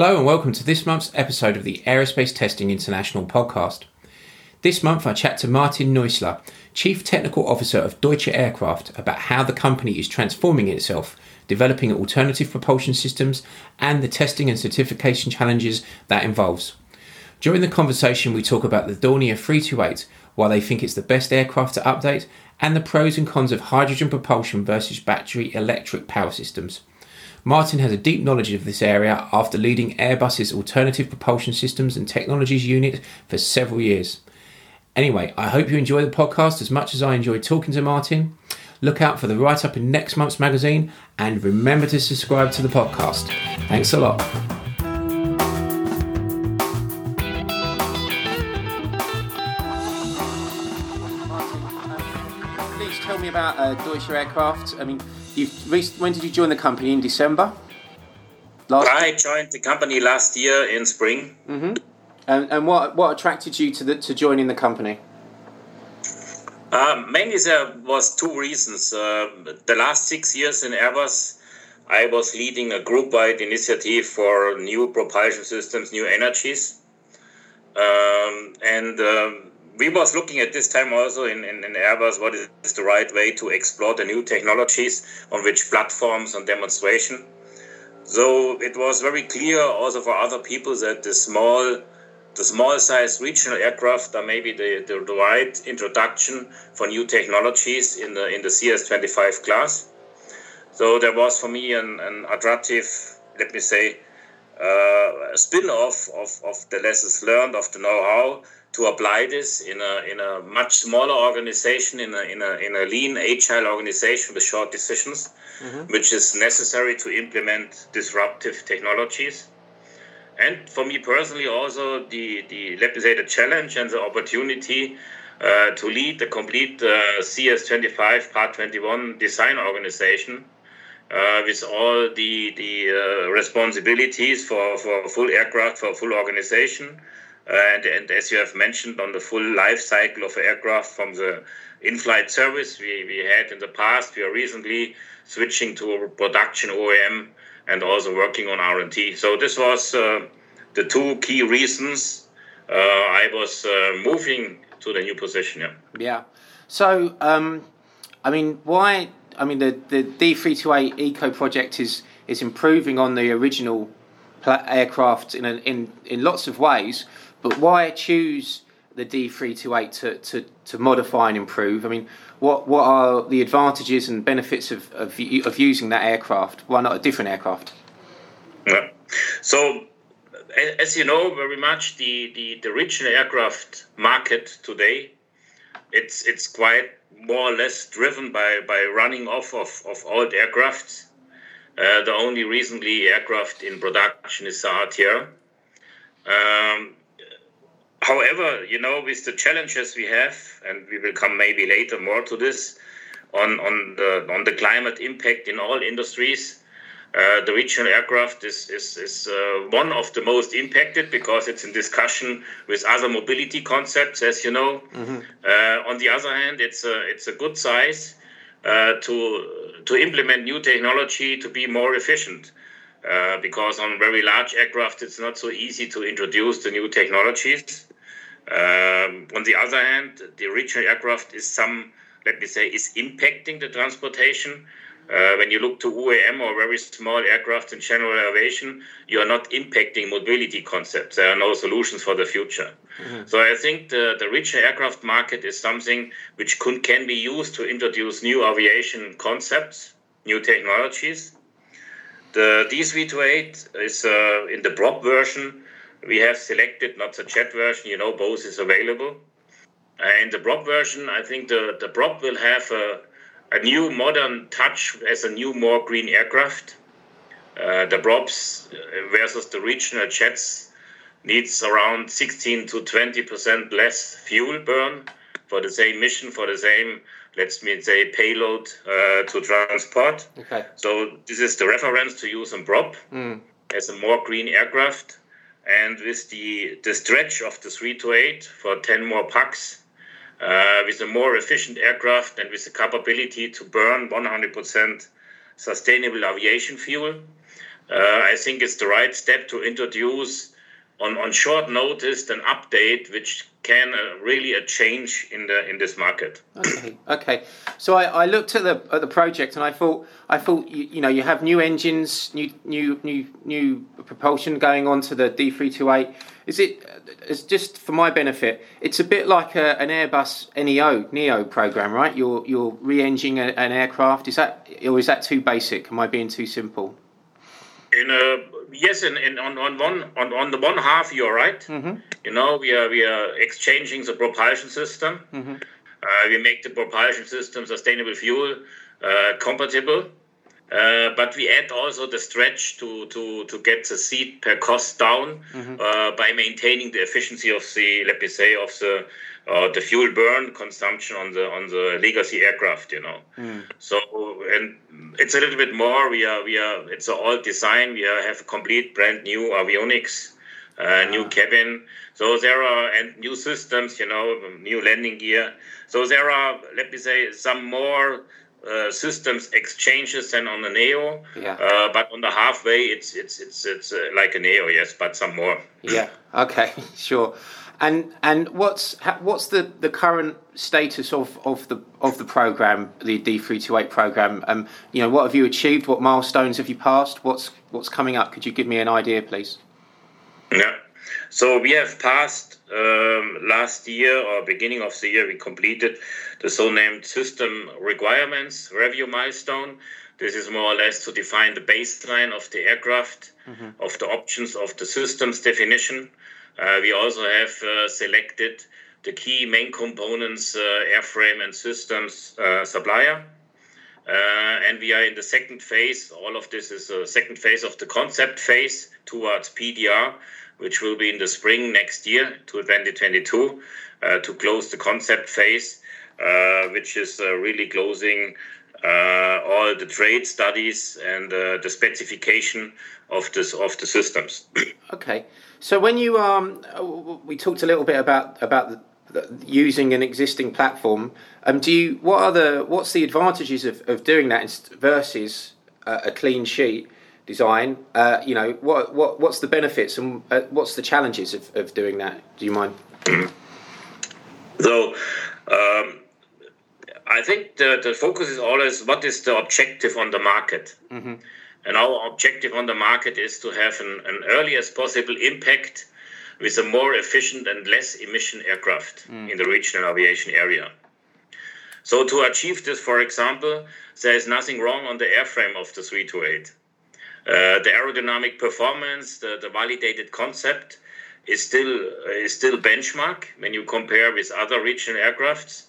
Hello and welcome to this month's episode of the Aerospace Testing International podcast. This month I chat to Martin Nüsseler, Chief Technical Officer of Deutsche Aircraft, about how the company is transforming itself, developing alternative propulsion systems, and the testing and certification challenges that involves. During the conversation, we talk about the Dornier 328, why they think it's the best aircraft to update, and the pros and cons of hydrogen propulsion versus battery electric power systems. Martin has a deep knowledge of this area after leading Airbus's alternative propulsion systems and technologies unit for several years. Anyway, I hope you enjoy the podcast as much as I enjoy talking to Martin. Look out for the write up in next month's magazine and remember to subscribe to the podcast. Thanks a lot. Uh, Deutsche Aircraft. I mean, You've, when did you join the company? In December? Last I joined the company last year in spring. Mm-hmm. And, and what, what attracted you to, the, to joining the company? Uh, mainly there was two reasons. Uh, the last six years in Airbus, I was leading a group-wide initiative for new propulsion systems, new energies. Um, and um, we was looking at this time also in, in, in, Airbus what is the right way to explore the new technologies on which platforms and demonstration. So it was very clear also for other people that the small the small size regional aircraft are maybe the, the, the right introduction for new technologies in the in the CS25 class. So there was for me an, an attractive, let me say, uh, spin-off of, of the lessons learned, of the know-how, to apply this in a in a much smaller organization, in a in a in a lean, agile organization with short decisions, mm-hmm. which is necessary to implement disruptive technologies. And for me personally, also the the let me say the challenge and the opportunity uh, to lead the complete uh, CS25 Part 21 design organization. Uh, with all the the uh, responsibilities for, for full aircraft for full organization and, and, as you have mentioned, on the full life cycle of aircraft from the in-flight service we, we had in the past, we are recently switching to production OEM and also working on R&D. So this was uh, the two key reasons uh, I was uh, moving to the new position. Yeah. Yeah. So, um, I mean, why? I mean, the the D328 Eco project is is improving on the original aircraft in a, in in lots of ways. But why choose the D328 to, to, to modify and improve? I mean, what what are the advantages and benefits of, of, of using that aircraft? Why not a different aircraft? Yeah. So, as you know very much, the, the, the original aircraft market today, it's it's quite more or less driven by, by running off of, of old aircraft. Uh, the only recently aircraft in production is the ATR. Um, however, you know, with the challenges we have, and we will come maybe later more to this, on, on the on the climate impact in all industries. Uh, the regional aircraft is is, is uh, one of the most impacted because it's in discussion with other mobility concepts, as you know. Mm-hmm. Uh, on the other hand, it's a it's a good size uh, to to implement new technology to be more efficient. Uh, because on very large aircraft, it's not so easy to introduce the new technologies. Um, on the other hand, the regional aircraft is some, let me say, is impacting the transportation. Uh, when you look to UAM or very small aircraft in general aviation, you are not impacting mobility concepts. There are no solutions for the future. Mm-hmm. So I think the, the regional aircraft market is something which can, can be used to introduce new aviation concepts, new technologies. The D328 is uh, in the prop version we have selected not the jet version, you know, both is available. And the prop version, I think the, the prop will have a, a new modern touch as a new, more green aircraft. Uh, the props versus the regional jets needs around 16 to 20 percent less fuel burn for the same mission, for the same, let's me say, payload uh, to transport. Okay. So this is the reference to use a prop mm. as a more green aircraft. And with the, the stretch of the 328 for 10 more pax, uh, with a more efficient aircraft and with the capability to burn 100% sustainable aviation fuel, uh, I think it's the right step to introduce on, on short notice an update which can uh, really a change in the in this market. Okay, okay. So I, I looked at the at the project and I thought I thought you, you know you have new engines, new new new new propulsion going on to the D three two eight. Is it? It's just for my benefit. It's a bit like a, an Airbus NEO Neo program, right? You're you're re-engineering an aircraft. Is that or is that too basic? Am I being too simple? In a yes, in, in on, on one on, on the one half, you're right. Mm-hmm. You know, we are we are exchanging the propulsion system. Mm-hmm. Uh, we make the propulsion system sustainable fuel uh, compatible. Uh, but we add also the stretch to, to, to get the seat per cost down Mhm. uh, by maintaining the efficiency of the let me say of the uh, the fuel burn consumption on the on the legacy aircraft. You know, Mm. so and it's a little bit more. We are we are it's an old design. We are, have complete brand new avionics, uh, new Ah. cabin. So there are and new systems. You know, new landing gear. So there are let me say some more. Uh, systems exchanges than on the Neo, Yeah. uh, but on the halfway, it's it's it's it's uh, like a Neo, yes, but some more. Yeah. Okay. Sure. And and what's what's the, the current status of, of the of the program, the D three two eight program? Um, you know, what have you achieved? What milestones have you passed? What's what's coming up? Could you give me an idea, please? Yeah. So we have passed um, last year or beginning of the year, we completed the so-named system requirements review milestone. This is more or less to define the baseline of the aircraft, of the options of the systems definition. Uh, we also have uh, selected the key main components, uh, airframe and systems supplier. And we are in the second phase. All of this is a second phase of the concept phase towards PDR, which will be in the spring next year to 2022 uh, to close the concept phase, which is really closing all the trade studies and uh, the specification of this of the systems. Okay. So when you um, we talked a little bit about about the, the, using an existing platform. Um, do you what are the what's the advantages of, of doing that versus uh, a clean sheet design? Uh, you know what what what's the benefits and uh, what's the challenges of, of doing that? Do you mind? So um, I think the, the focus is always what is the objective on the market. Mhm. And our objective on the market is to have an, an earliest possible impact with a more efficient and less emission aircraft in the regional aviation area. So to achieve this, for example, there is nothing wrong on the airframe of the 328. Uh, the aerodynamic performance, the, the validated concept, is still is still benchmark when you compare with other regional aircrafts.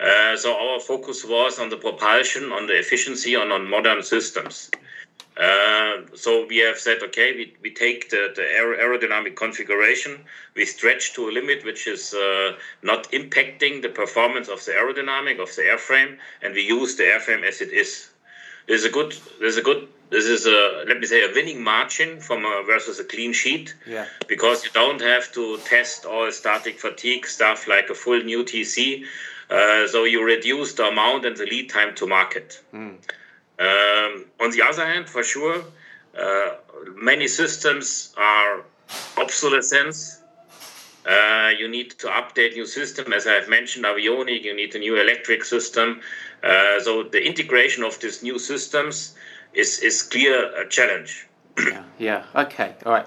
Uh, so our focus was on the propulsion, on the efficiency, and on modern systems. Uh, so we have said, okay, we, we take the, the aerodynamic configuration, we stretch to a limit which is uh, not impacting the performance of the aerodynamic of the airframe, and we use the airframe as it is. There's a good, there's a good, this is a let me say a winning margin from a, versus a clean sheet Yeah. because you don't have to test all static fatigue stuff like a full new TC. Uh, so you reduce the amount and the lead time to market. Mm. Um, on the other hand, for sure, uh, many systems are obsolescence. Uh, you need to update new system, as I've mentioned, avionic. You need a new electric system. Uh, so the integration of these new systems is is clear a challenge. Yeah. Yeah. Okay. All right.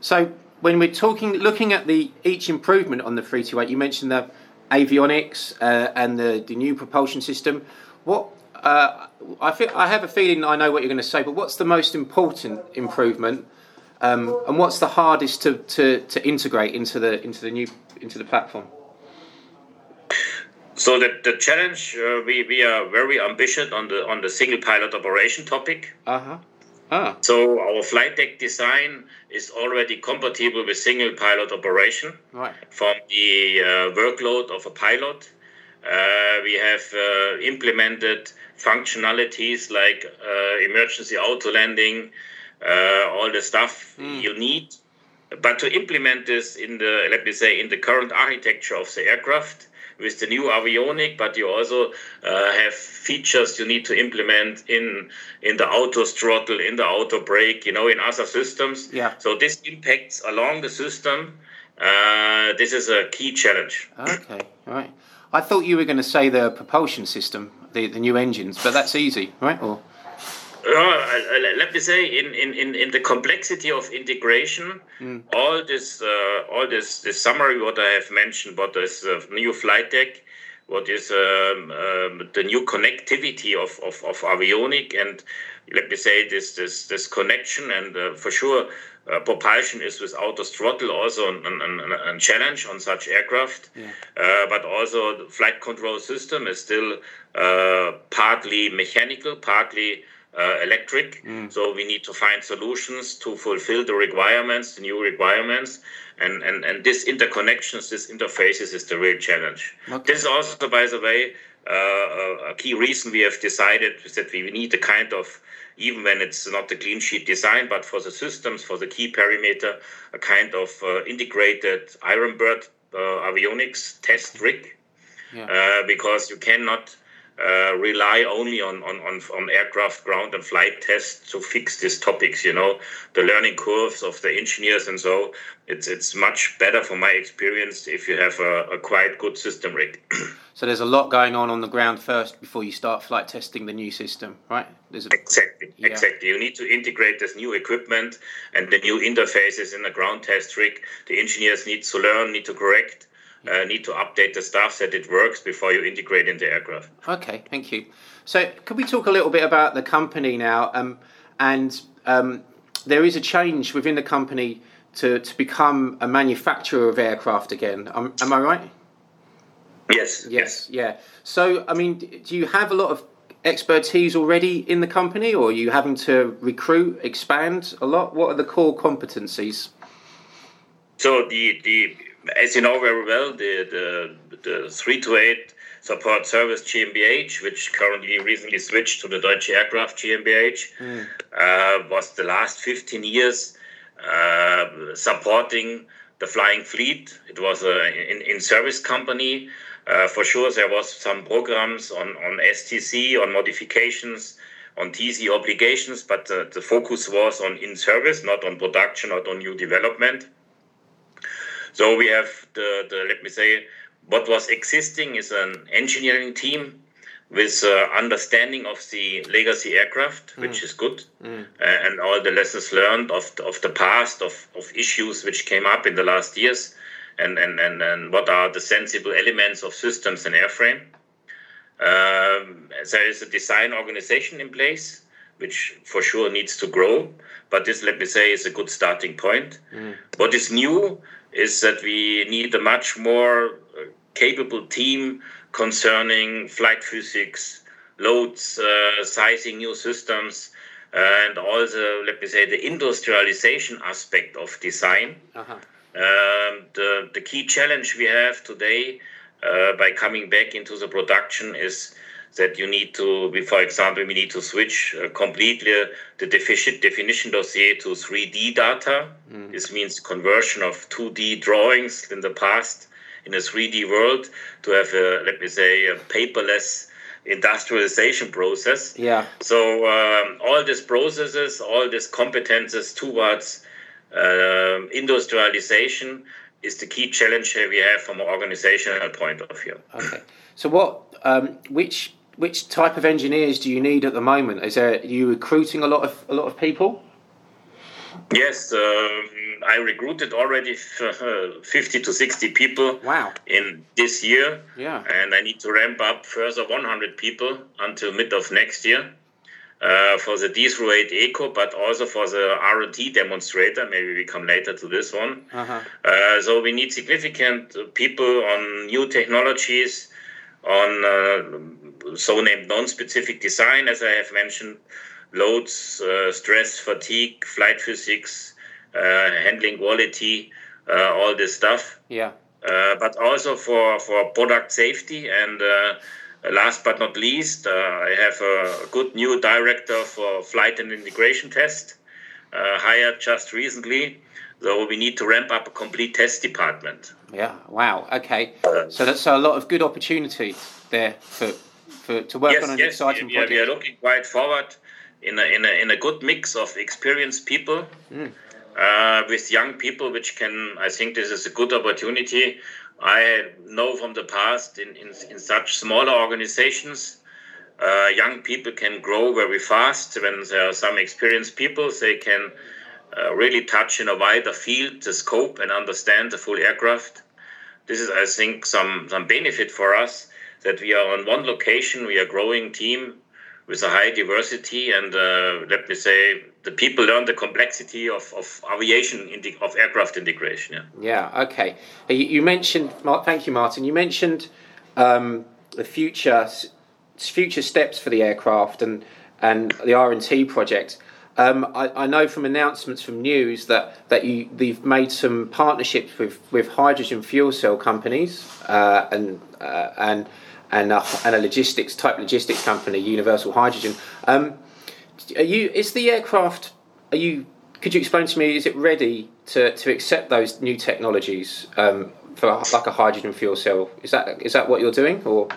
So when we're talking, looking at the each improvement on the three two eight, you mentioned the avionics uh, and the, the new propulsion system. What uh, I feel, I have a feeling I know what you're going to say, but what's the most important improvement, um, and what's the hardest to, to, to integrate into the into the new into the platform? So the, the challenge uh, we, we are very ambitious on the on the single pilot operation topic. Uh huh. Ah. So our flight deck design is already compatible with single pilot operation Right. from the uh, workload of a pilot. Uh, we have uh, implemented functionalities like uh, emergency auto landing, uh, all the stuff you need. But to implement this in the let me say in the current architecture of the aircraft, with the new avionic, but you also uh, have features you need to implement in in the auto throttle, in the auto brake, you know, in other systems. Yeah. So this impacts along the system. Uh, this is a key challenge. Okay, all right. I thought you were going to say the propulsion system, the, the new engines, but that's easy, right? Or uh, let me say, in, in, in the complexity of integration, mm. all this uh, all this, this summary what I have mentioned, what is uh, new flight deck, what is um, um, the new connectivity of, of, of avionic, and let me say this this this connection, and uh, for sure. Uh, propulsion is without a throttle also a challenge on such aircraft, yeah. uh, but also the flight control system is still uh, partly mechanical, partly uh, electric. Mm. So we need to find solutions to fulfill the requirements, the new requirements, and and and this interconnections, this interfaces is the real challenge. Okay. This is also, by the way, uh, a key reason we have decided is that we need a kind of even when it's not the clean sheet design, but for the systems, for the key parameter, a kind of uh, integrated Ironbird uh, avionics test rig, yeah. uh, because you cannot uh, rely only on, on, on, on, aircraft ground and flight tests to fix these topics you know? The learning curves of the engineers and so it's it's much better from my experience if you have a, a quite good system rig so there's a lot going on on the ground first before you start flight testing the new system right? There's a, exactly yeah. exactly. You need to integrate this new equipment and the new interfaces in the ground test rig the engineers need to learn need to correct uh, need to update the stuff that it works before you integrate in the aircraft. Okay, thank you. So, could we talk a little bit about the company now? Um, and um, there is a change within the company to, to become a manufacturer of aircraft again. Um, am I right? Yes. Yes. Yeah. So, I mean, do you have a lot of expertise already in the company, or are you having to recruit, expand a lot? What are the core competencies? So the the as you know very well, the, the, the 328 support service GmbH, which currently recently switched to the Deutsche Aircraft GmbH, mm. uh, was the last 15 years uh, supporting the flying fleet. It was an in, in service company. Uh, for sure, there was some programs on, on STC, on modifications, on TC obligations, but the focus was on in service, not on production, not on new development. So we have the, the let me say, what was existing is an engineering team with uh, understanding of the legacy aircraft, which mm. is good, mm. uh, and all the lessons learned of, of the past, of, of issues which came up in the last years, and, and, and, and what are the sensible elements of systems and airframe. Um, there is a design organization in place, which for sure needs to grow, but this, let me say, is a good starting point. Mm. What is new is that we need a much more uh, capable team concerning flight physics, loads, uh, sizing new systems, and also, let me say, the industrialization aspect of design. Uh-huh. Um, the, the key challenge we have today uh, by coming back into the production is that you need to, for example, we need to switch uh, completely the defi- definition dossier to 3D data. Mm. This means conversion of 2D drawings in the past in a 3D world to have, a, let me say, a paperless industrialization process. Yeah. So um, all these processes, all these competences towards uh, industrialization is the key challenge we have from an organizational point of view. Okay. So what, um, which which type of engineers do you need at the moment? Is there are you recruiting a lot of a lot of people? Yes, um, I recruited already uh, 50 to 60 people wow. in this year. Yeah. And I need to ramp up further 100 people until mid of next year uh, for the D328 Eco, but also for the R&T demonstrator. Maybe we come later to this one. Uh-huh. Uh, so we need significant people on new technologies, on uh, so-named non-specific design, as I have mentioned, loads, uh, stress, fatigue, flight physics, uh, handling quality, uh, all this stuff. Yeah. Uh, but also for, for product safety and last but not least, I have a good new director for flight and integration test. uh, hired just recently. So we need to ramp up a complete test department. Yeah. Wow. Okay. So that's so a lot of good opportunity there for, for to work yes, on an yes, exciting we, project. we are looking quite forward in a, in a, in a good mix of experienced people Mm. uh, with young people, which can, I think this is a good opportunity. I know from the past in, in, in such smaller organizations, uh, young people can grow very fast. When there are some experienced people, they can uh, really touch in a wider field the scope and understand the full aircraft. This is, I think, some, some benefit for us that we are on one location, we are growing team with a high diversity, and uh, let me say, the people learn the complexity of, of aviation, of aircraft integration. Yeah. Yeah. Okay. You, you mentioned. Thank you, Martin. You mentioned um, the future future steps for the aircraft and and the R and T project. Um, I, I know from announcements from news that that you you've made some partnerships with, with hydrogen fuel cell companies uh, and uh, and and a, and a logistics type logistics company, Universal Hydrogen. Um, are you? Is the aircraft? Are you? Could you explain to me? Is it ready to, to accept those new technologies um, for like a hydrogen fuel cell? Is that is that what you're doing, or?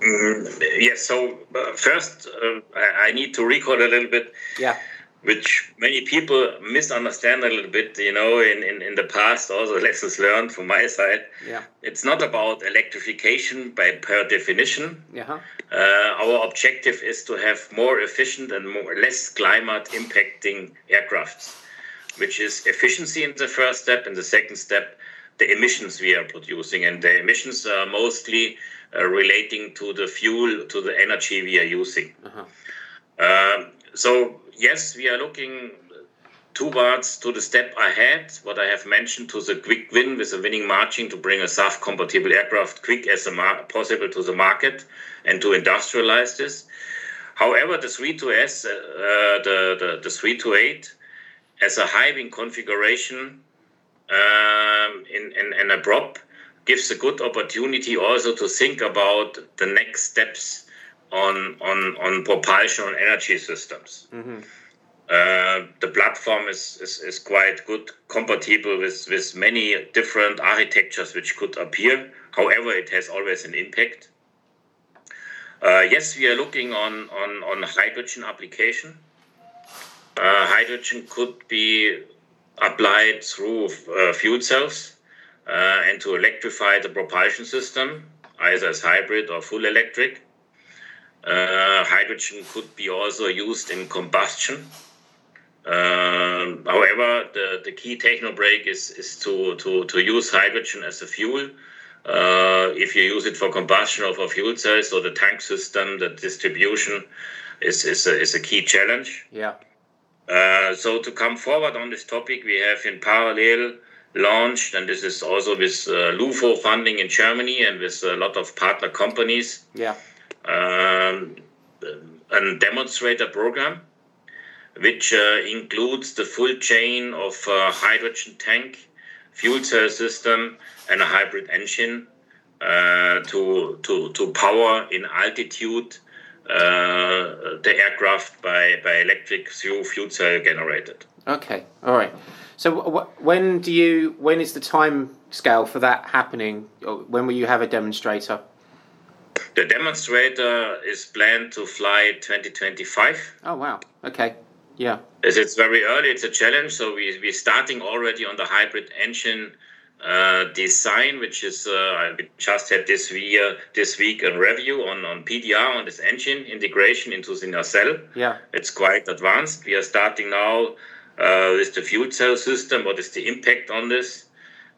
Mm, yes. So uh, first, uh, I, I need to recall a little bit. Yeah. Which many people misunderstand a little bit, you know, in, in, in the past, also lessons learned from my side. Yeah. It's not about electrification by per definition. Yeah. Uh, our objective is to have more efficient and more less climate impacting aircrafts, which is efficiency in the first step, and the second step, the emissions we are producing. And the emissions are mostly uh, relating to the fuel, to the energy we are using. Uh-huh. Um, so yes, we are looking towards to the step ahead. What I have mentioned to the quick win with a winning margin to bring a SAF compatible aircraft quick as possible to the market and to industrialize this. However, the 32S, uh, the, the the 328 as a high wing configuration um, in, in, in a prop gives a good opportunity also to think about the next steps on on on propulsion and energy systems. Mm-hmm. Uh, the platform is, is, is quite good, compatible with, with many different architectures which could appear. However, it has always an impact. Uh, yes, we are looking on, on, on hydrogen application. Uh, hydrogen could be applied through uh, fuel cells uh, and to electrify the propulsion system, either as hybrid or full electric. Uh, hydrogen could be also used in combustion. Um, however, the, the key techno break is, is to, to, to use hydrogen as a fuel. Uh, if you use it for combustion or for fuel cells, so the tank system, the distribution is, is, a, is a key challenge. Yeah. Uh, so to come forward on this topic, we have in parallel launched, and this is also with uh, LUFO funding in Germany and with a lot of partner companies, Yeah. Um, a demonstrator program, which uh, includes the full chain of uh, hydrogen tank, fuel cell system, and a hybrid engine uh, to, to, to power in altitude uh, the aircraft by, by electric through fuel cell generated. Okay. All right. So wh- when do you? When is the time scale for that happening? When will you have a demonstrator? The demonstrator is planned to fly 2025. Oh wow. Okay. Yeah. As it's very early, it's a challenge. So we, we're starting already on the hybrid engine uh, design, which is uh, we just had this year, this week a review on, on PDR on this engine integration into the nacelle. Yeah. It's quite advanced. We are starting now uh, with the fuel cell system. What is the impact on this?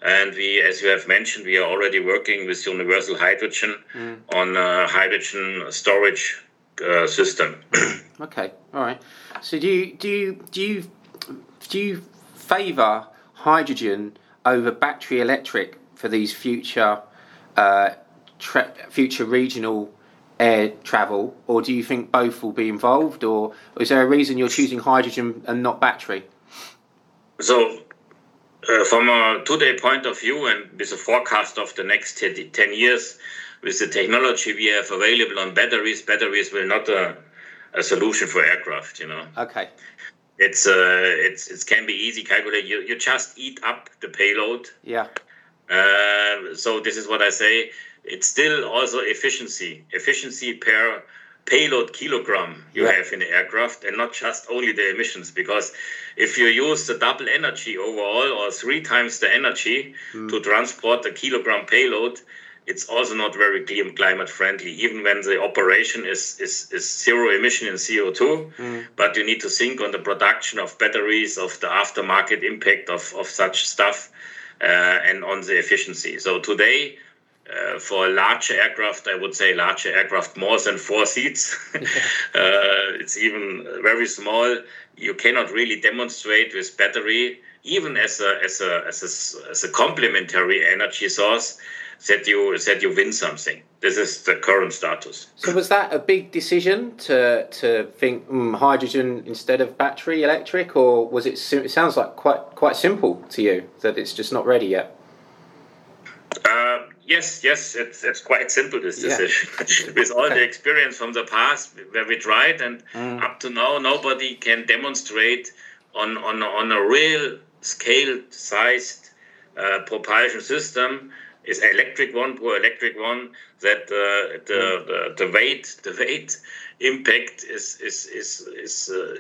And we, as you have mentioned, we are already working with Universal Hydrogen on a hydrogen storage uh, system. Okay. All right. So do you do you do you do you favour hydrogen over battery electric for these future uh, tra- future regional air travel, or do you think both will be involved, or is there a reason you're choosing hydrogen and not battery? So, uh, from a today point of view, and with a forecast of the next 10 10 years, with the technology we have available on batteries, batteries will not a, a solution for aircraft. You know, Okay. it's uh, it's it can be easy calculated. You you just eat up the payload. Yeah. Uh, so this is what I say. It's still also efficiency, efficiency per payload kilogram you yeah. have in the aircraft, and not just only the emissions. Because if you use the double energy overall, or three times the energy mm. to transport the kilogram payload, it's also not very clean climate friendly, even when the operation is, is, is zero emission in CO2. Mm. But you need to think on the production of batteries, of the aftermarket impact of, of such stuff, uh, and on the efficiency. So today, uh, for a large aircraft, I would say larger aircraft more than four seats. uh, it's even very small. You cannot really demonstrate with battery, even as a as a as a, as a complementary energy source, that you that you win something. This is the current status. So was that a big decision to to think mm, hydrogen instead of battery electric, or was it? It sounds like quite quite simple to you that it's just not ready yet. Uh, yes, yes, it's it's quite simple this decision. Yeah. With all the experience from the past where we tried, and mm. up to now, nobody can demonstrate on on on a real scale sized uh, propulsion system is electric one per electric one that uh, the, the, the weight the weight impact is is is is, uh,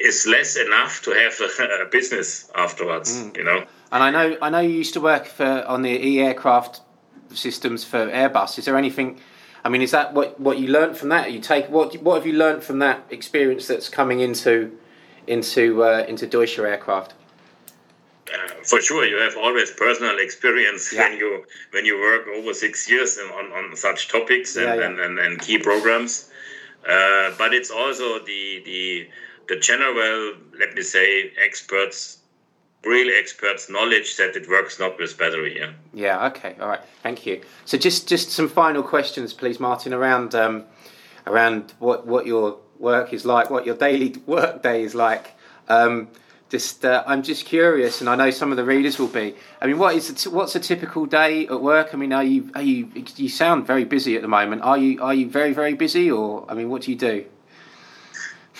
is less enough to have a, a business afterwards mm. you know and i know i know you used to work for on the e-aircraft systems for airbus is there anything i mean is that what what you learned from that you take what what have you learned from that experience that's coming into into uh, into deutsche aircraft uh, for sure, you have always personal experience yeah. when you when you work over six years on, on such topics and, yeah, yeah. and, and, and, key programs. Uh, but it's also the the the general, let me say, experts, real experts' knowledge that it works not with battery. Yeah. Yeah. Okay. All right. Thank you. So just just some final questions, please, Martin, around um, around what what your work is like, what your daily work day is like. Um, just uh, I'm just curious, and I know some of the readers will be. I mean, what is what's a typical day at work? I mean, are you are you you sound very busy at the moment? Are you are you very very busy, or I mean, what do you do?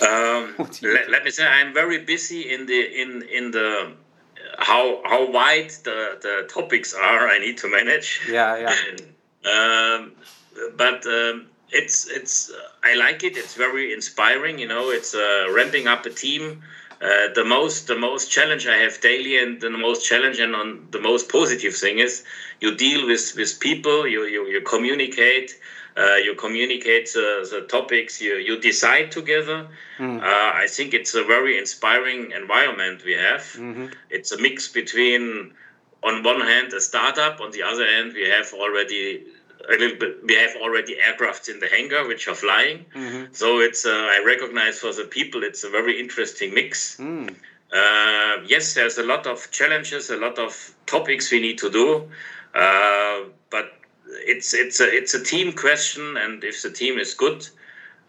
Um, do you let, do? let, me say, I'm very busy in the in in the how how wide the the topics are. I need to manage. Yeah, yeah. um, but um, it's it's uh, I like it. It's very inspiring. You know, it's uh, ramping up a team uh, the most the most challenge I have daily and the most challenge and on the most positive thing is you deal with with people you you, you communicate you communicate uh, the topics you you decide together mm. I think it's a very inspiring environment we have mm-hmm. it's a mix between on one hand a startup on the other hand we have already a little bit. We have already aircrafts in the hangar which are flying, mm-hmm. so it's. Uh, I recognize for the people, it's a very interesting mix. Mm. Uh, yes, there's a lot of challenges, a lot of topics we need to do, uh, but it's it's a it's a team question, and if the team is good,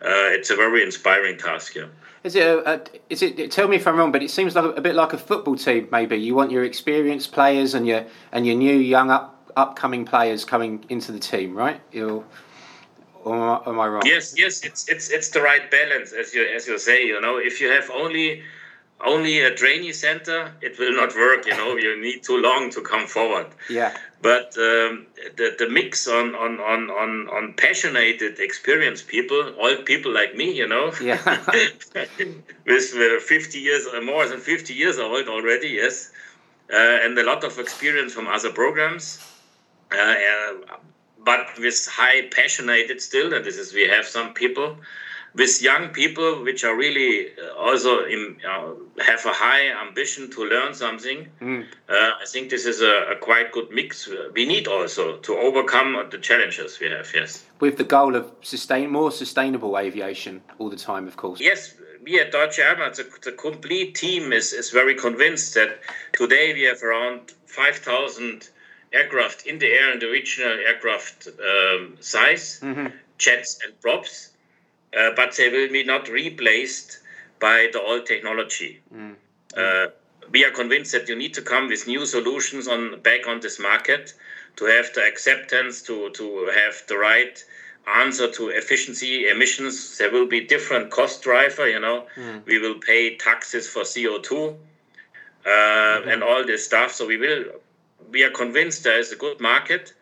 uh, it's a very inspiring task. Yeah. Is it? A, a, is it? Tell me if I'm wrong, but it seems like a, a, bit like a football team. Maybe you want your experienced players and your and your new young up upcoming players coming into the team, right? you or am I wrong? Yes, yes, it's it's it's the right balance, as you as you say. You know, if you have only only a trainee center, it will not work. You know, you need too long to come forward. Yeah. But um, the the mix on on on on on passionate, experienced people, all people like me, you know. Yeah. with uh, 50 years or more than 50 years old already, yes, uh, and a lot of experience from other programs uh, but with high passionate still, and this is we have some people with young people which are really uh, also in, uh, have a high ambition to learn something. Mm. Uh, I think this is a, a, quite good mix. We need also to overcome the challenges we have. Yes, with the goal of sustain more sustainable aviation all the time, of course. Yes. We at Deutsche Airborne, the, the complete team is, is very convinced that today we have around 5,000 aircraft in the air in the original aircraft um, size, mm-hmm. jets and props, uh, but they will be not replaced by the old technology. Mm-hmm. Uh, we are convinced that you need to come with new solutions on back on this market to have the acceptance to to have the right answer to efficiency emissions. There will be different cost driver. You know, mm. we will pay taxes for CO two uh, mm-hmm. and all this stuff. So we will. We are convinced there is a good market,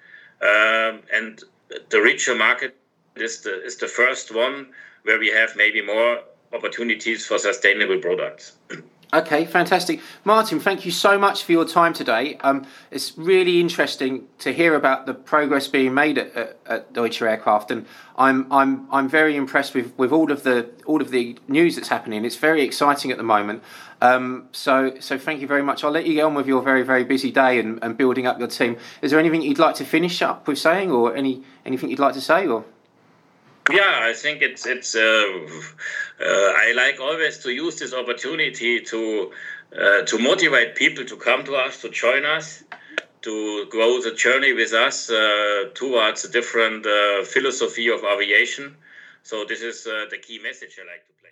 um, and the richer market is the is the first one where we have maybe more opportunities for sustainable products. Okay, fantastic. Martin, thank you so much for your time today. Um, it's really interesting to hear about the progress being made at, at, at, Deutsche Aircraft, and I'm I'm I'm very impressed with, with all of the all of the news that's happening. It's very exciting at the moment. Um, so so thank you very much. I'll let you get on with your very very busy day and, and building up your team. Is there anything you'd like to finish up with saying, or any anything you'd like to say, or? Yeah, I think it's it's. Uh, uh, I like always to use this opportunity to uh, to motivate people to come to us, to join us, to go the journey with us uh, towards a different uh, philosophy of aviation. So this is uh, the key message I like to play.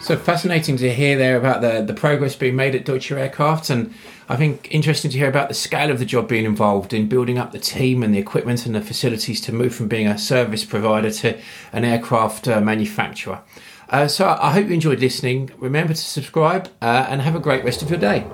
So fascinating to hear there about the, the progress being made at Deutsche Aircraft, and I think interesting to hear about the scale of the job being involved in building up the team and the equipment and the facilities to move from being a service provider to an aircraft uh, manufacturer. Uh, so I hope you enjoyed listening. Remember to subscribe uh, and have a great rest of your day.